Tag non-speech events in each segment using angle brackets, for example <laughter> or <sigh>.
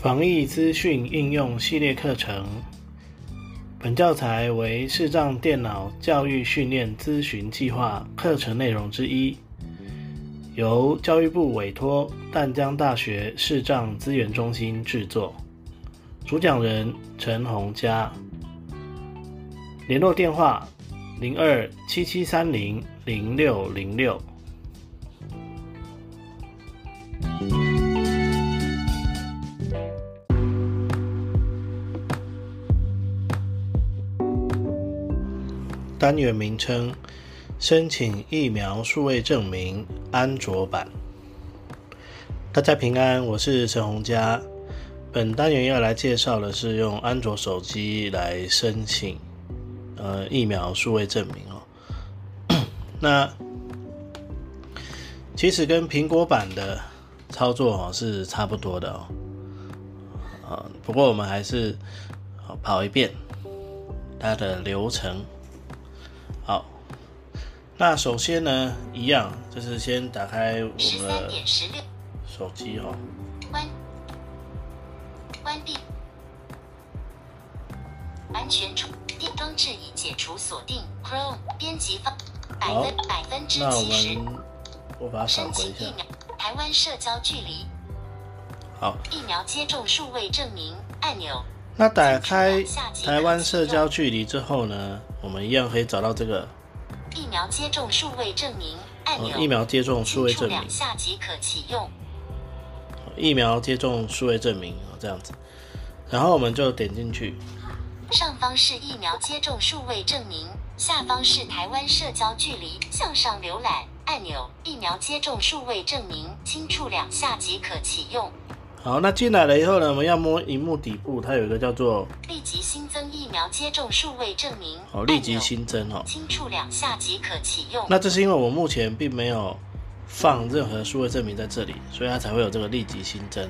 防疫资讯应用系列课程，本教材为视障电脑教育训练咨询计划课程内容之一，由教育部委托淡江大学视障资源中心制作。主讲人陈洪嘉，联络电话零二七七三零零六零六。单元名称：申请疫苗数位证明安卓版。大家平安，我是陈洪嘉。本单元要来介绍的是用安卓手机来申请呃疫苗数位证明哦。<clears throat> 那其实跟苹果版的操作哦是差不多的哦。啊，不过我们还是跑一遍它的流程。好，那首先呢，一样就是先打开我们的手机哦，关关闭安全充电装置已解除锁定，Chrome 编辑方百分百分之七十，我把它返回一下。台湾社交距离好，疫苗接种数位证明按钮。那打开台湾社交距离之后呢，我们一样可以找到这个疫苗接种数位证明按钮。疫苗接种数位证明两下即可启用。疫苗接种数位证明这样子，然后我们就点进去。上方是疫苗接种数位证明，下方是台湾社交距离。向上浏览按钮，疫苗接种数位证明，轻触两下即可启用。好，那进来了以后呢，我们要摸荧幕底部，它有一个叫做立即新增疫苗接种数位证明。哦，立即新增哦，轻触两下即可启用。那这是因为我目前并没有放任何数位证明在这里，所以它才会有这个立即新增。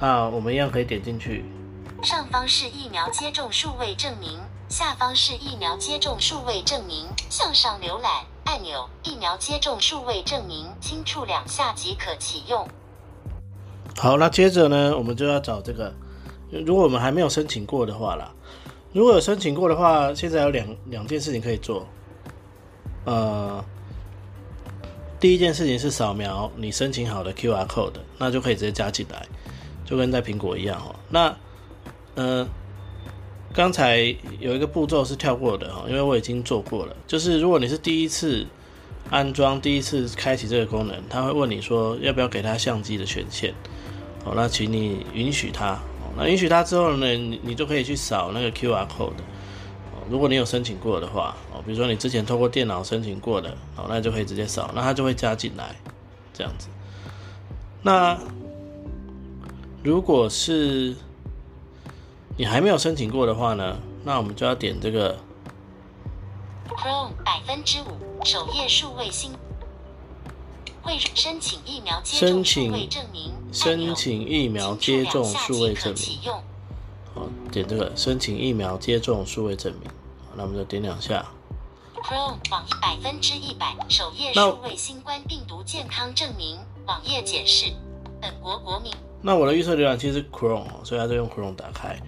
那我们一样可以点进去。上方是疫苗接种数位证明，下方是疫苗接种数位证明。向上浏览按钮，疫苗接种数位证明，轻触两下即可启用。好，那接着呢，我们就要找这个。如果我们还没有申请过的话啦，如果有申请过的话，现在有两两件事情可以做。呃，第一件事情是扫描你申请好的 QR code，那就可以直接加进来，就跟在苹果一样哦。那呃，刚才有一个步骤是跳过的哈，因为我已经做过了。就是如果你是第一次安装、第一次开启这个功能，他会问你说要不要给他相机的权限。好，那请你允许他。那允许他之后呢，你你就可以去扫那个 QR code。哦，如果你有申请过的话，哦，比如说你之前透过电脑申请过的，哦，那就可以直接扫，那它就会加进来，这样子。那如果是你还没有申请过的话呢，那我们就要点这个 Chrome 百分之五首页数位新。会申请疫苗接种数位证明申请疫苗接种数位证明。好，点这个申请疫苗接种数位证明。那我们就点两下。Chrome 网百分之一百首页数位新冠病毒健康证明网页检视本国国民。那我的预测浏览器是 Chrome，所以它就用 Chrome 打开。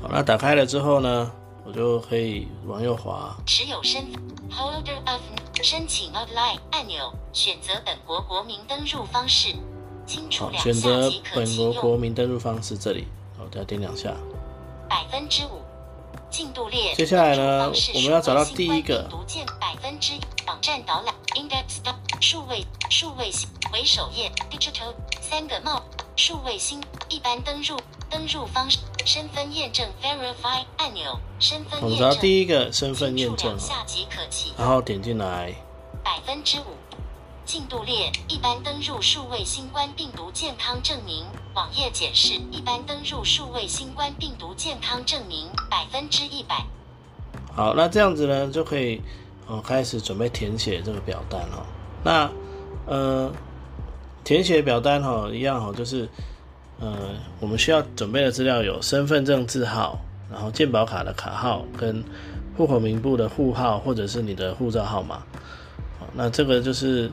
好，那打开了之后呢？我就可以往右滑。持有身份 Holder of 申请 Apply 按钮，选择本国国民登入方式。好，选择本国国民登入方式，这里，好，再点两下。百分之五进度列。接下来呢，我们要找到第一个。百分之网站导览 Index 数位数位为首页 Digital 三个帽数位新一般登入。登入方式：身份验证 Verify 按钮。身份验证。我们找第一个身份验证，下即可启。然后点进来。百分之五。进度列：一般登入数位新冠病毒健康证明网页解释。一般登入数位新冠病毒健康证明百分之一百。好，那这样子呢，就可以哦开始准备填写这个表单哦。那呃，填写表单哈，一样哈，就是。呃，我们需要准备的资料有身份证字号，然后健保卡的卡号跟户口名簿的户号，或者是你的护照号码。那这个就是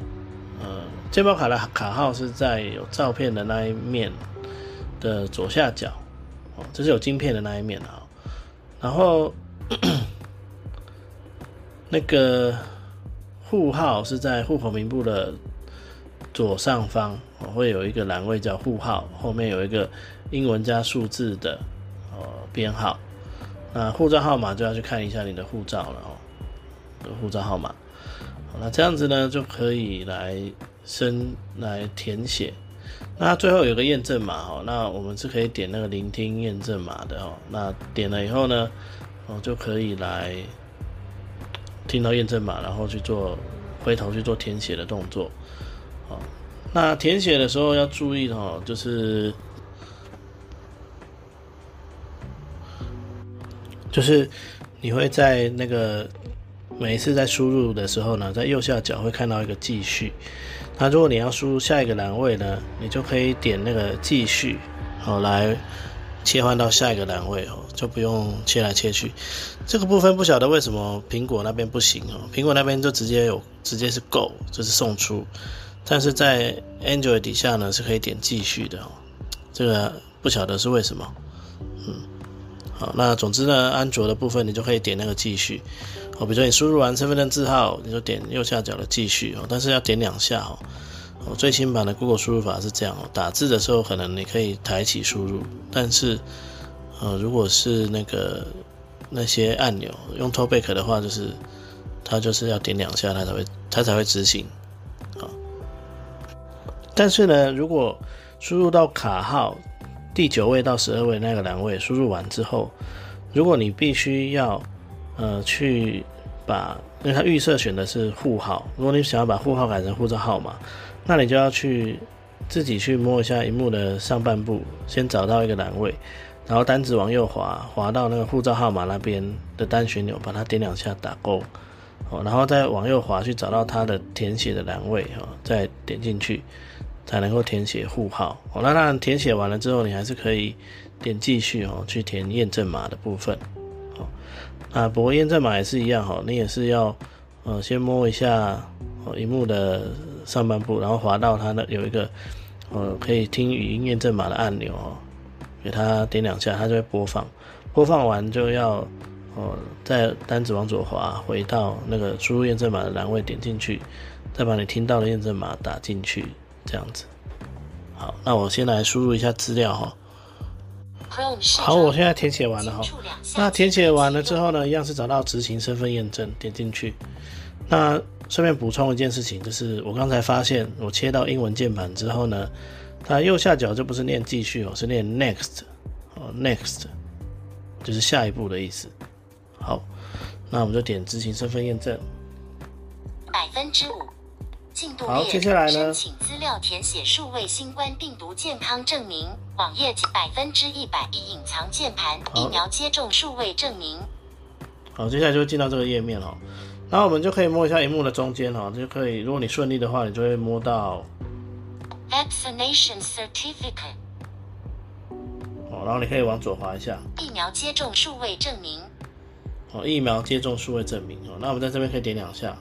呃，健保卡的卡号是在有照片的那一面的左下角，哦，这是有晶片的那一面啊。然后 <clears throat> 那个户号是在户口名簿的左上方，哦，会有一个栏位叫户号，后面有一个英文加数字的哦编号。那护照号码就要去看一下你的护照了哦，护照号码。那这样子呢，就可以来申来填写。那最后有个验证码哦，那我们是可以点那个聆听验证码的哦。那点了以后呢，哦就可以来听到验证码，然后去做回头去做填写的动作。哦，那填写的时候要注意哦，就是就是你会在那个。每一次在输入的时候呢，在右下角会看到一个继续。那如果你要输入下一个栏位呢，你就可以点那个继续，哦来切换到下一个栏位哦，就不用切来切去。这个部分不晓得为什么苹果那边不行哦，苹果那边就直接有直接是 Go，就是送出。但是在 Android 底下呢是可以点继续的哦，这个不晓得是为什么。嗯，好，那总之呢，安卓的部分你就可以点那个继续。哦，比如说你输入完身份证字号，你就点右下角的继续哦，但是要点两下哦。哦，最新版的 Google 输入法是这样哦，打字的时候可能你可以抬起输入，但是呃，如果是那个那些按钮用 t o b a c k 的话，就是它就是要点两下，它才会它才会执行。但是呢，如果输入到卡号第九位到十二位那个栏位，输入完之后，如果你必须要呃，去把，因为它预设选的是户号，如果你想要把户号改成护照号码，那你就要去自己去摸一下荧幕的上半部，先找到一个栏位，然后单指往右滑，滑到那个护照号码那边的单旋钮，把它点两下打勾，哦，然后再往右滑去找到它的填写的栏位，哦，再点进去，才能够填写户号，哦，那当然填写完了之后，你还是可以点继续，哦，去填验证码的部分。啊，不过验证码也是一样哈，你也是要，呃，先摸一下哦，荧幕的上半部，然后滑到它的有一个，呃，可以听语音验证码的按钮哦，给它点两下，它就会播放。播放完就要，哦，再单指往左滑，回到那个输入验证码的栏位，点进去，再把你听到的验证码打进去，这样子。好，那我先来输入一下资料哈。好，我现在填写完了哈。那填写完了之后呢，一样是找到执行身份验证，点进去。那顺便补充一件事情，就是我刚才发现，我切到英文键盘之后呢，它右下角就不是念继续哦，是念 next 哦，next 就是下一步的意思。好，那我们就点执行身份验证，百分之五。好，接下来呢？申请资料填写数位新冠病毒健康证明，网页百分之一百一隐藏键盘疫苗接种数位证明。好，接下来就进到这个页面了。然后我们就可以摸一下荧幕的中间哦，就可以，如果你顺利的话，你就会摸到 vaccination certificate。哦，然后你可以往左滑一下，疫苗接种数位证明。哦，疫苗接种数位证明哦，那我们在这边可以点两下。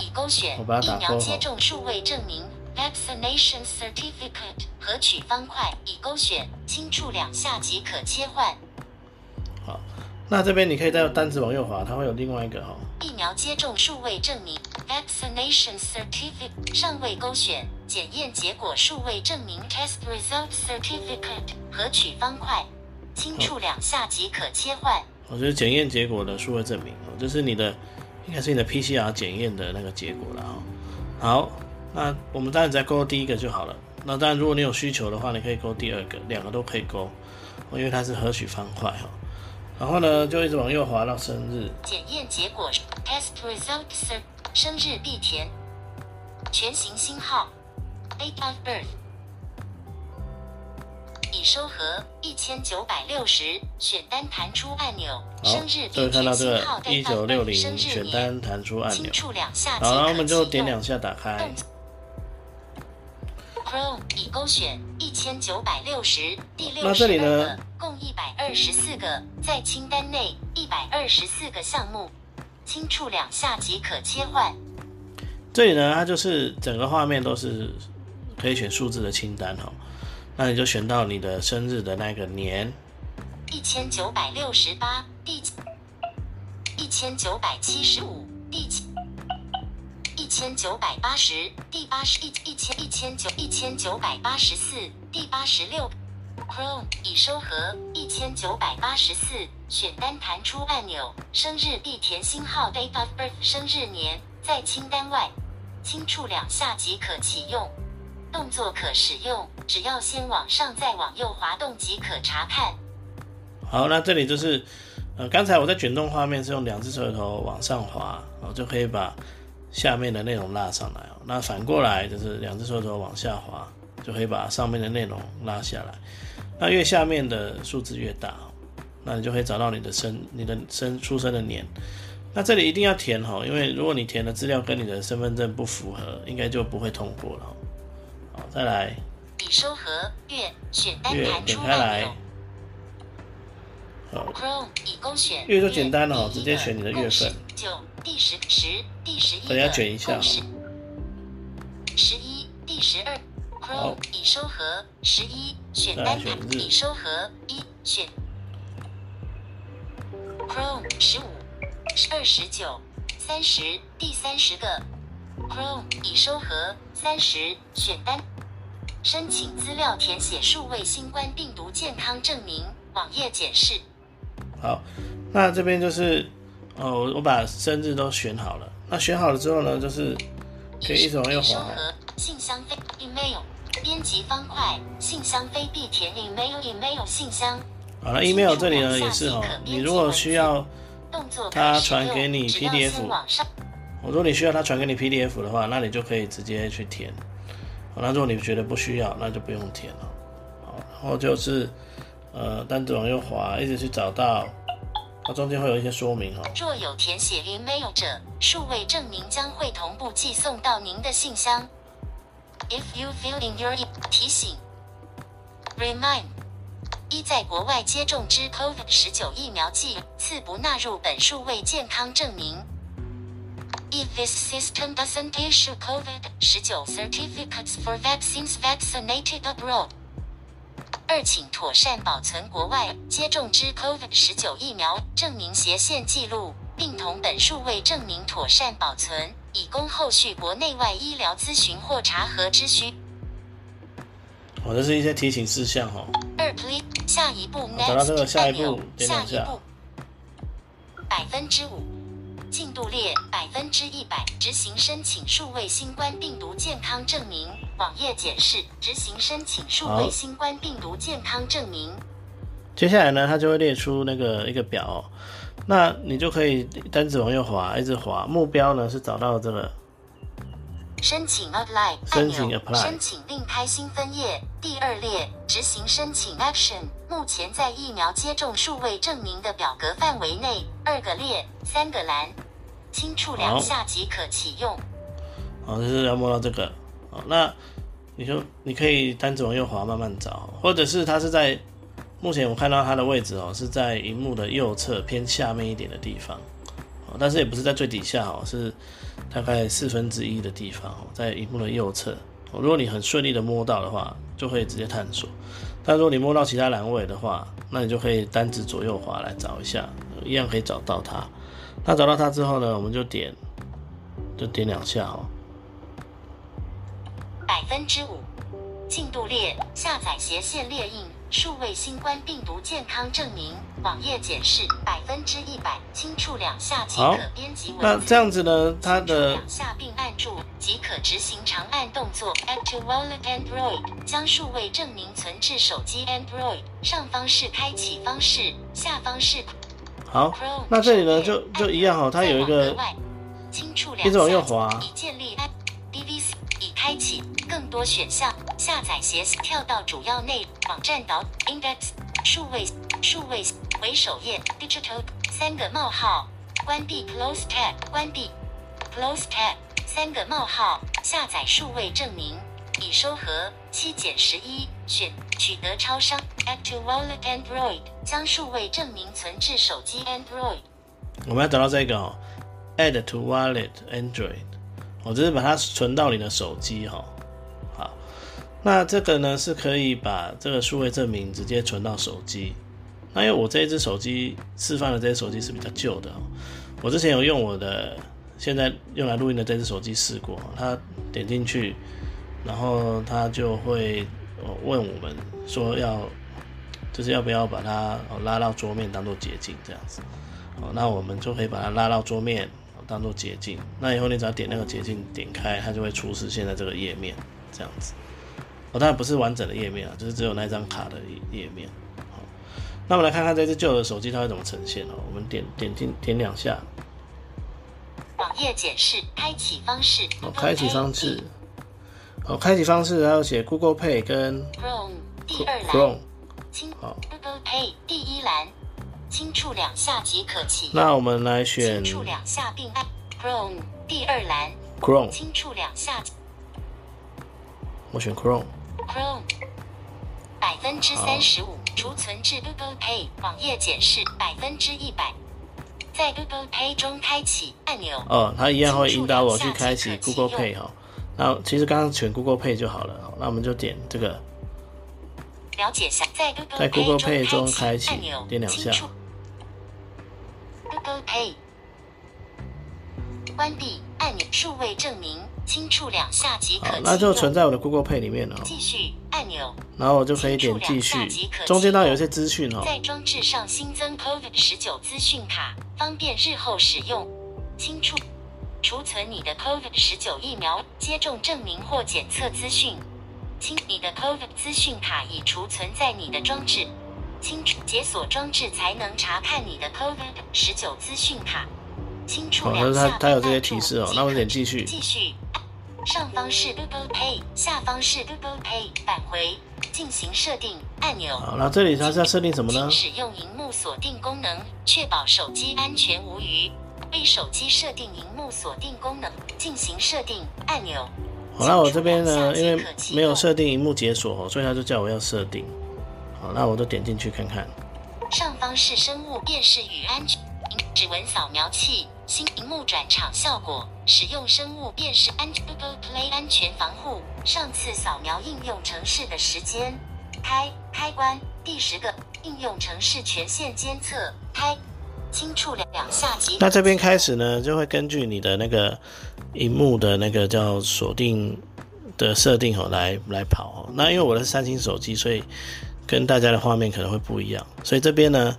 已勾选疫苗接种数位证明 （vaccination certificate） 和取方块，已勾选，轻触两下即可切换。好，那这边你可以再单子往右滑，它会有另外一个哈。疫苗接种数位证明 （vaccination certificate） 尚未勾选，检验结果数位证明 （test result certificate） 和取方块，轻触两下即可切换。我觉得检验结果的数位证明哦，这是你的。应该是你的 PCR 检验的那个结果了哈。好，那我们当然再勾第一个就好了。那当然，如果你有需求的话，你可以勾第二个，两个都可以勾，因为它是合取方块哈。然后呢，就一直往右滑到生日。检验结果 test results 生日必填，全行星号 date of birth。已收合一千九百六十，选单弹出按钮。生日就会看到这个一九六零选单弹出按钮。好，然后我们就点两下打开。Chrome 已勾选一千九百六十，第六那这里呢？共一百二十四个，在清单内一百二十四个项目，轻触两下即可切换。这里呢，它就是整个画面都是可以选数字的清单哈。那你就选到你的生日的那个年，一千九百六十八第一千九百七十五第一千九百八十第八十一一千一千九一千九百八十四第八十六 Chrome 已收合一千九百八十四选单弹出按钮，生日必填星号 Date of birth 生日年，在清单外轻触两下即可启用。动作可使用，只要先往上再往右滑动即可查看。好，那这里就是，呃，刚才我在卷动画面是用两只手指头往上滑，哦，就可以把下面的内容拉上来。那反过来就是两只手指头往下滑，就可以把上面的内容拉下来。那越下面的数字越大，那你就可以找到你的生、你的生出生的年。那这里一定要填哈，因为如果你填的资料跟你的身份证不符合，应该就不会通过了。好，再来。已收合月选单月弹出点开来。按钮。好，Chrome 已勾选月就简单了直接选你的月份。九第十十第十一大家卷一下。哦十十一第十二。好。Chrome 已收合十一选单弹已收合一选。Chrome 十五二十九三十第三十个。Chrome 已收合三十选单。申请资料填写数位新冠病毒健康证明网页检视好，那这边就是，哦，我我把生日都选好了。那选好了之后呢，就是可以一直往右滑。信箱非 email 编辑方块信箱非必填 email email 信箱。好了，email 这里呢也是哦，你如果需要，他传给你 PDF 先往上如果你需要他传给你 PDF 的话，那你就可以直接去填。那如果你觉得不需要，那就不用填了。好，然后就是，呃，单子往右滑，一直去找到，它中间会有一些说明哦。若有填写 email 者，数位证明将会同步寄送到您的信箱。If you fill in your e- 提醒，Remind 一在国外接种之 COVID 十九疫苗剂次不纳入本数位健康证明。If this system doesn't issue COVID 十九 certificates for vaccines vaccinated abroad。二，请妥善保存国外接种之 COVID 十九疫苗证明斜线记录，并同本数位证明妥善保存，以供后续国内外医疗咨询或查核之需。哦，这是一些提醒事项哦。二，please 下一步 next 下一步按钮下下一步百分之五。进度列百分之一百，执行申请数位新冠病毒健康证明网页检视，执行申请数位新冠病毒健康证明。接下来呢，它就会列出那个一个表、那你就可以单子往右滑，一直滑。目标呢是找到这个申请 apply 按申请钮，apply 申请另开新分页，第二列执行申请 action。目前在疫苗接种数位证明的表格范围内，二个列，三个栏，轻触两下即可启用。好，就是要摸到这个好。那你说你可以单子往右滑，慢慢找，或者是它是在目前我看到它的位置哦，是在荧幕的右侧偏下面一点的地方哦，但是也不是在最底下哦，是大概四分之一的地方哦，在荧幕的右侧。如果你很顺利的摸到的话，就可以直接探索。但如果你摸到其他栏位的话，那你就可以单指左右滑来找一下，一样可以找到它。那找到它之后呢，我们就点，就点两下哦。百分之五。进度列下载斜线列印数位新冠病毒健康证明网页检视百分之一百，轻触两下即可编辑文字。那这样子呢，它的两下并按住即可执行长按动作。To Wallet Android，将数位证明存至手机 Android。上方是开启方式，下方是好那这里呢就就一样哦，它有一个轻触两一直往右下滑已建立 DVC 已开启更多选项，下载斜跳到主要内网站导 Index 数位数位回首页 Digital 三个冒号关闭 Close Tab 关闭 Close Tab 三个冒号下载数位证明已收合七减十一选取得超商 Add to Wallet Android 将数位证明存至手机 Android。我们要找到这个哦，Add to Wallet Android，我、哦、这是把它存到你的手机哈、那这个呢是可以把这个数位证明直接存到手机。那因为我这一只手机示范的这些手机是比较旧的，我之前有用我的现在用来录音的这只手机试过，它点进去，然后它就会问我们说要，就是要不要把它拉到桌面当做捷径这样子。哦，那我们就可以把它拉到桌面当做捷径。那以后你只要点那个捷径点开，它就会出示现在这个页面这样子。哦，当然不是完整的页面啊，就是只有那张卡的页面。那我们来看看这只旧的手机它会怎么呈现哦。我们点点进点两下，网页检视开启方式。哦，开启方式。哦，开启方式还要写 Google Pay 跟 Chrome 第二栏。Chrome。好。Google Pay 第一栏，轻触两下即可启。那我们来选。轻触两下并按 Chrome 第二栏。Chrome。轻触两下。我选 Chrome。Chrome。百分之三十五。储存至 Google Pay 网页检视百分之一百，在 Google Pay 中开启按钮。哦，它一样会引导我去开启 Google Pay 哈。那其实刚刚选 Google Pay 就好了。那我们就点这个。了解下，在 Google Pay 中开启按钮点两下。Google Pay 关闭按钮，数位证明。轻触两下即可。那就存在我的 Google Pay 里面了。继续按钮，然后我就可以点继续。中间呢有一些资讯哦。在装置上新增 COVID 十九资讯卡，方便日后使用。轻触储存你的 COVID 十九疫苗接种证明或检测资讯。清你的 COVID 资讯卡已储存在你的装置。清楚解锁装置才能查看你的 COVID 十九资讯卡。轻触两下。哦，它它有这些提示哦。那我点继续。继续。上方是 Google Pay，下方是 Google Pay，返回进行设定按钮。好，那这里它是要设定什么呢？使用荧幕锁定功能，确保手机安全无虞。为手机设定荧幕锁定功能，进行设定按钮。好，那我这边呢，因为没有设定荧幕解锁，所以它就叫我要设定。好，那我就点进去看看。上方是生物辨识与安全指纹扫描器。新屏幕转场效果，使用生物辨识安 Google Play 安全防护。上次扫描应用程式的时间，开开关第十个应用程式权限监测开，轻触两两下即。那这边开始呢，就会根据你的那个荧幕的那个叫锁定的设定哦，来来跑哦。那因为我的是三星手机，所以跟大家的画面可能会不一样。所以这边呢，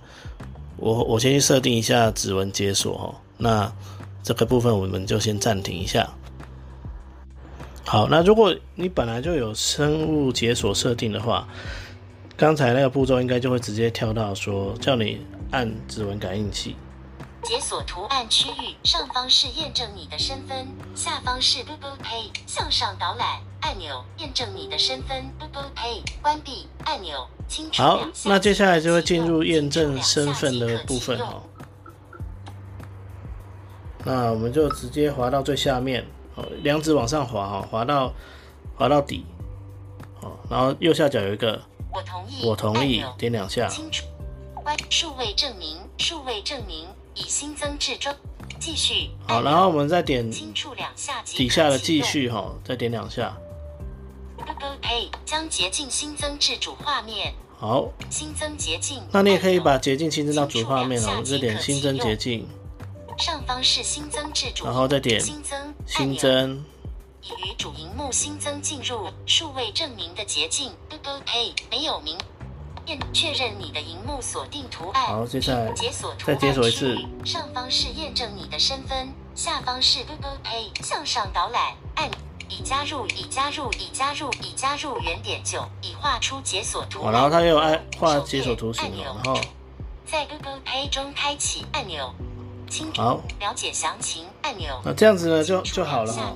我我先去设定一下指纹解锁哦。那这个部分我们就先暂停一下。好，那如果你本来就有生物解锁设定的话，刚才那个步骤应该就会直接跳到说叫你按指纹感应器。解锁图案区域，上方是验证你的身份，下方是 Google Pay 向上导览按钮，验证你的身份 Google Pay 关闭按钮。好，那接下来就会进入验证身份的部分哦。那我们就直接滑到最下面，哦，两指往上滑，哈，滑到滑到底，哦，然后右下角有一个我同意，我同意，点两下。关数位证明，数位证明已新增至中，继续。好，然后我们再点底下的继续，哈，再点两下。Google Pay 将捷径新增至主画面。好，新增捷径。那你也可以把捷径新增到主画面哦，就点新增捷径。上方是新增至主，然后再点新增新增，已于主荧幕新增进入数位证明的捷径。Google Pay 没有名，验确认你的荧幕锁定图案。好，接下来解锁再解锁一次。上方是验证你的身份，下方是 Google Pay 向上导览按已加入，已加入，已加入，已加入原点九，已画出解锁图。然后它又按画解锁图形然后在 Google Pay 中开启按钮。好，了解详情按钮。那这样子呢，就就好了哈。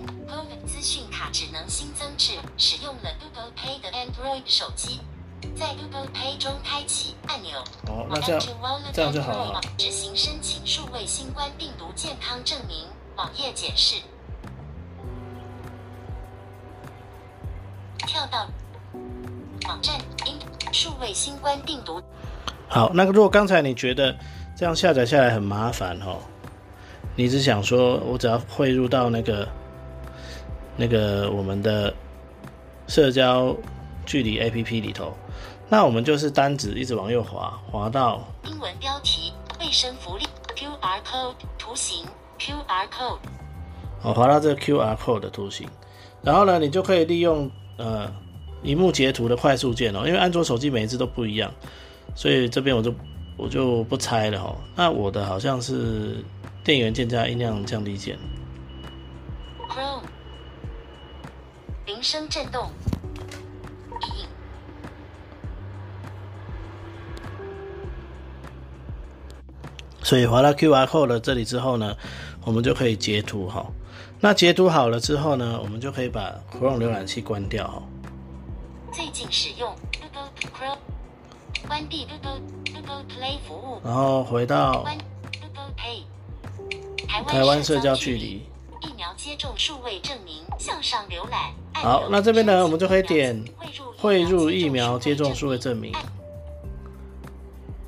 资讯卡只能新增至使用了 Google Pay 的 Android 手机，在 Google Pay 中开启按钮。哦，那这样这样就好了。执行申请数位新冠病毒健康证明网页解释。跳到网站，因数位新冠病毒。好，那个如果刚才你觉得。这样下载下来很麻烦哦。你只想说，我只要汇入到那个那个我们的社交距离 APP 里头，那我们就是单指一直往右滑，滑到英文标题：卫生福利 QR code 图形 QR code 哦，滑到这个 QR code 的图形，然后呢，你就可以利用呃荧幕截图的快速键哦，因为安卓手机每一只都不一样，所以这边我就我就不猜了哦。那我的好像是电源键加音量降低键，Chrome 铃声震动所以滑到 QR code 了这里之后呢，我们就可以截图哈。那截图好了之后呢，我们就可以把 Chrome 浏览器关掉哈。最近使用 Google Chrome 关闭 Google Google Play 服务然后回到关 Google Pay 台台湾社交距离。疫苗接种数位证明向上浏览好那这边呢我们就可以点汇汇入疫苗接种数位证明。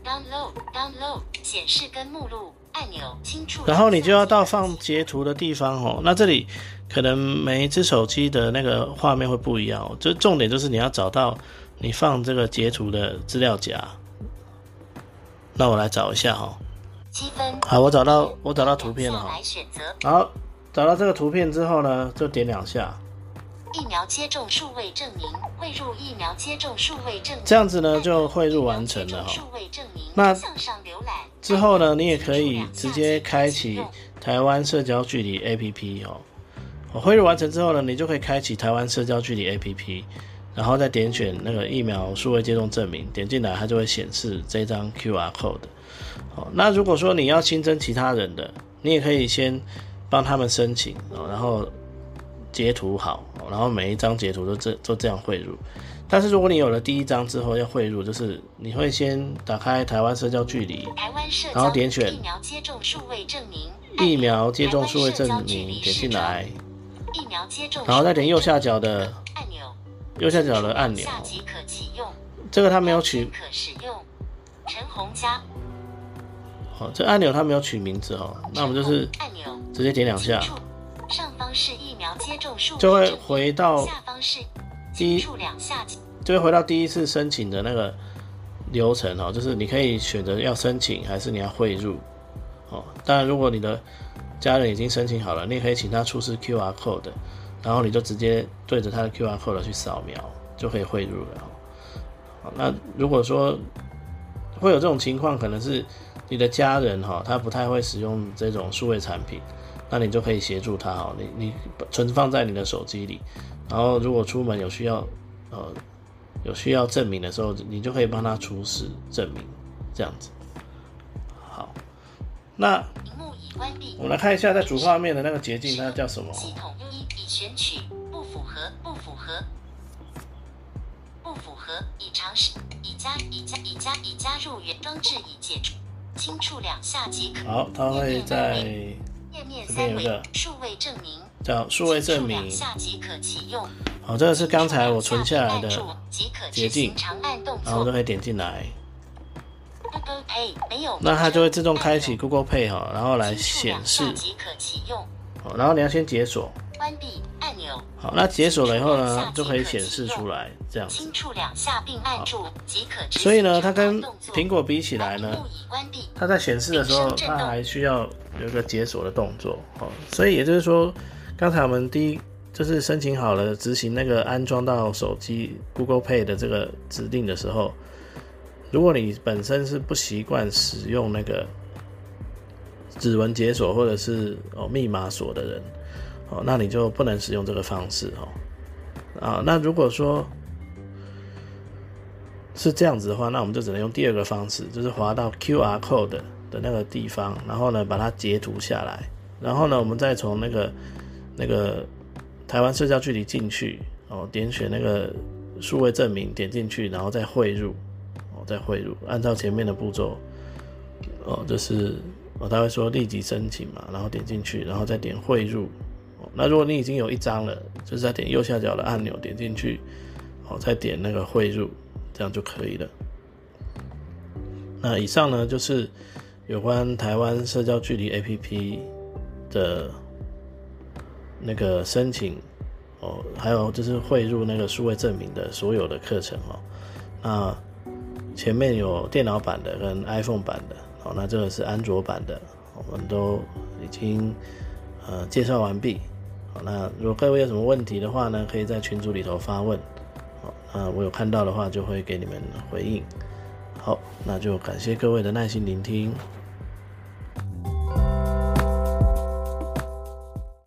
Download Download 显示跟目录按钮清楚。然后你就要到放截图的地方哦。那这里可能每一只手机的那个画面会不一样哦。就重点就是你要找到你放这个截图的资料夹。那我来找一下哈。积分。好，我找到我找到图片了哈好，找到这个图片之后呢，就点两下，疫苗接种数位证明，汇入疫苗接种数位证明。这样子呢就汇入完成了哈。数位证明那之后呢，你也可以直接开启台湾社交距离 APP 哦。我汇入完成之后呢，你就可以开启台湾社交距离 APP，然后再点选那个疫苗数位接种证明，点进来它就会显示这张 QR code。哦，那如果说你要新增其他人的，你也可以先帮他们申请哦，然后截图好，哦然后每一张截图都这都这样汇入。但是如果你有了第一张之后要汇入，就是你会先打开台湾社交距离，台湾社交然后点选疫苗接种数位证明，疫苗接种数位证明，点进来，疫苗接种，然后再点右下角的右下角的按钮，下即可启用，这个它没有取可使用。陈红佳，哦，这按钮它没有取名字哦，那我们就是按钮。直接点两下，上方是疫苗接种数就会回到下方是第一两下就会回到第一次申请的那个流程哦，就是你可以选择要申请还是你要汇入。哦。当然，如果你的家人已经申请好了，你也可以请他出示 QR code，然后你就直接对着他的 QR code 去扫描，就可以汇入了哦。好，那如果说会有这种情况，可能是你的家人哈、他不太会使用这种数位产品，那你就可以协助他哈、你你存放在你的手机里，然后如果出门有需要，呃，有需要证明的时候，你就可以帮他出示证明，这样子。好，那我。们来看一下在主画面的那个捷径，它叫什么？系统选取，不符合，不符合，不符合，已尝试，已加，已加，已加，已加入原装置已解除，轻触两下即可。好，它会在页面三维数位证明，叫数位证明两。下即可启用。好，这个是刚才我存下来的捷径。然后就可以点进来，Google Pay 没有，那它就会自动开启 Google Pay 哈，然后来显示，即可启用。好，然后你要先解锁，关闭按钮，好，那解锁了以后呢，就可以显示出来这样子轻。触两下并按住即可所以呢，它跟苹果比起来呢。它在显示的时候，它还需要有一个解锁的动作哦。所以也就是说，刚才我们第一就是申请好了执行那个安装到手机 Google Pay 的这个指令的时候，如果你本身是不习惯使用那个指纹解锁或者是哦密码锁的人，哦，那你就不能使用这个方式哦。啊，那如果说是这样子的话，那我们就只能用第二个方式，就是滑到 QR code 的那个地方，然后呢把它截图下来，然后呢我们再从那个那个台湾社交距离进去，哦，点选那个数位证明，点进去，然后再汇入，哦，再汇入，按照前面的步骤，哦，就是哦，他会说立即申请嘛，然后点进去，然后再点汇入。那如果你已经有一张了，就是再点右下角的按钮，点进去，哦，再点那个汇入。这样就可以了。那以上呢，就是有关台湾社交距离 APP 的那个申请哦，还有就是汇入那个数位证明的所有的课程哦。那前面有电脑版的跟 iPhone 版的，好，那这个是安卓版的，我们都已经呃介绍完毕。好，那如果各位有什么问题的话呢，可以在群组里头发问。好，那我有看到的话就会给你们回应。好，那就感谢各位的耐心聆听。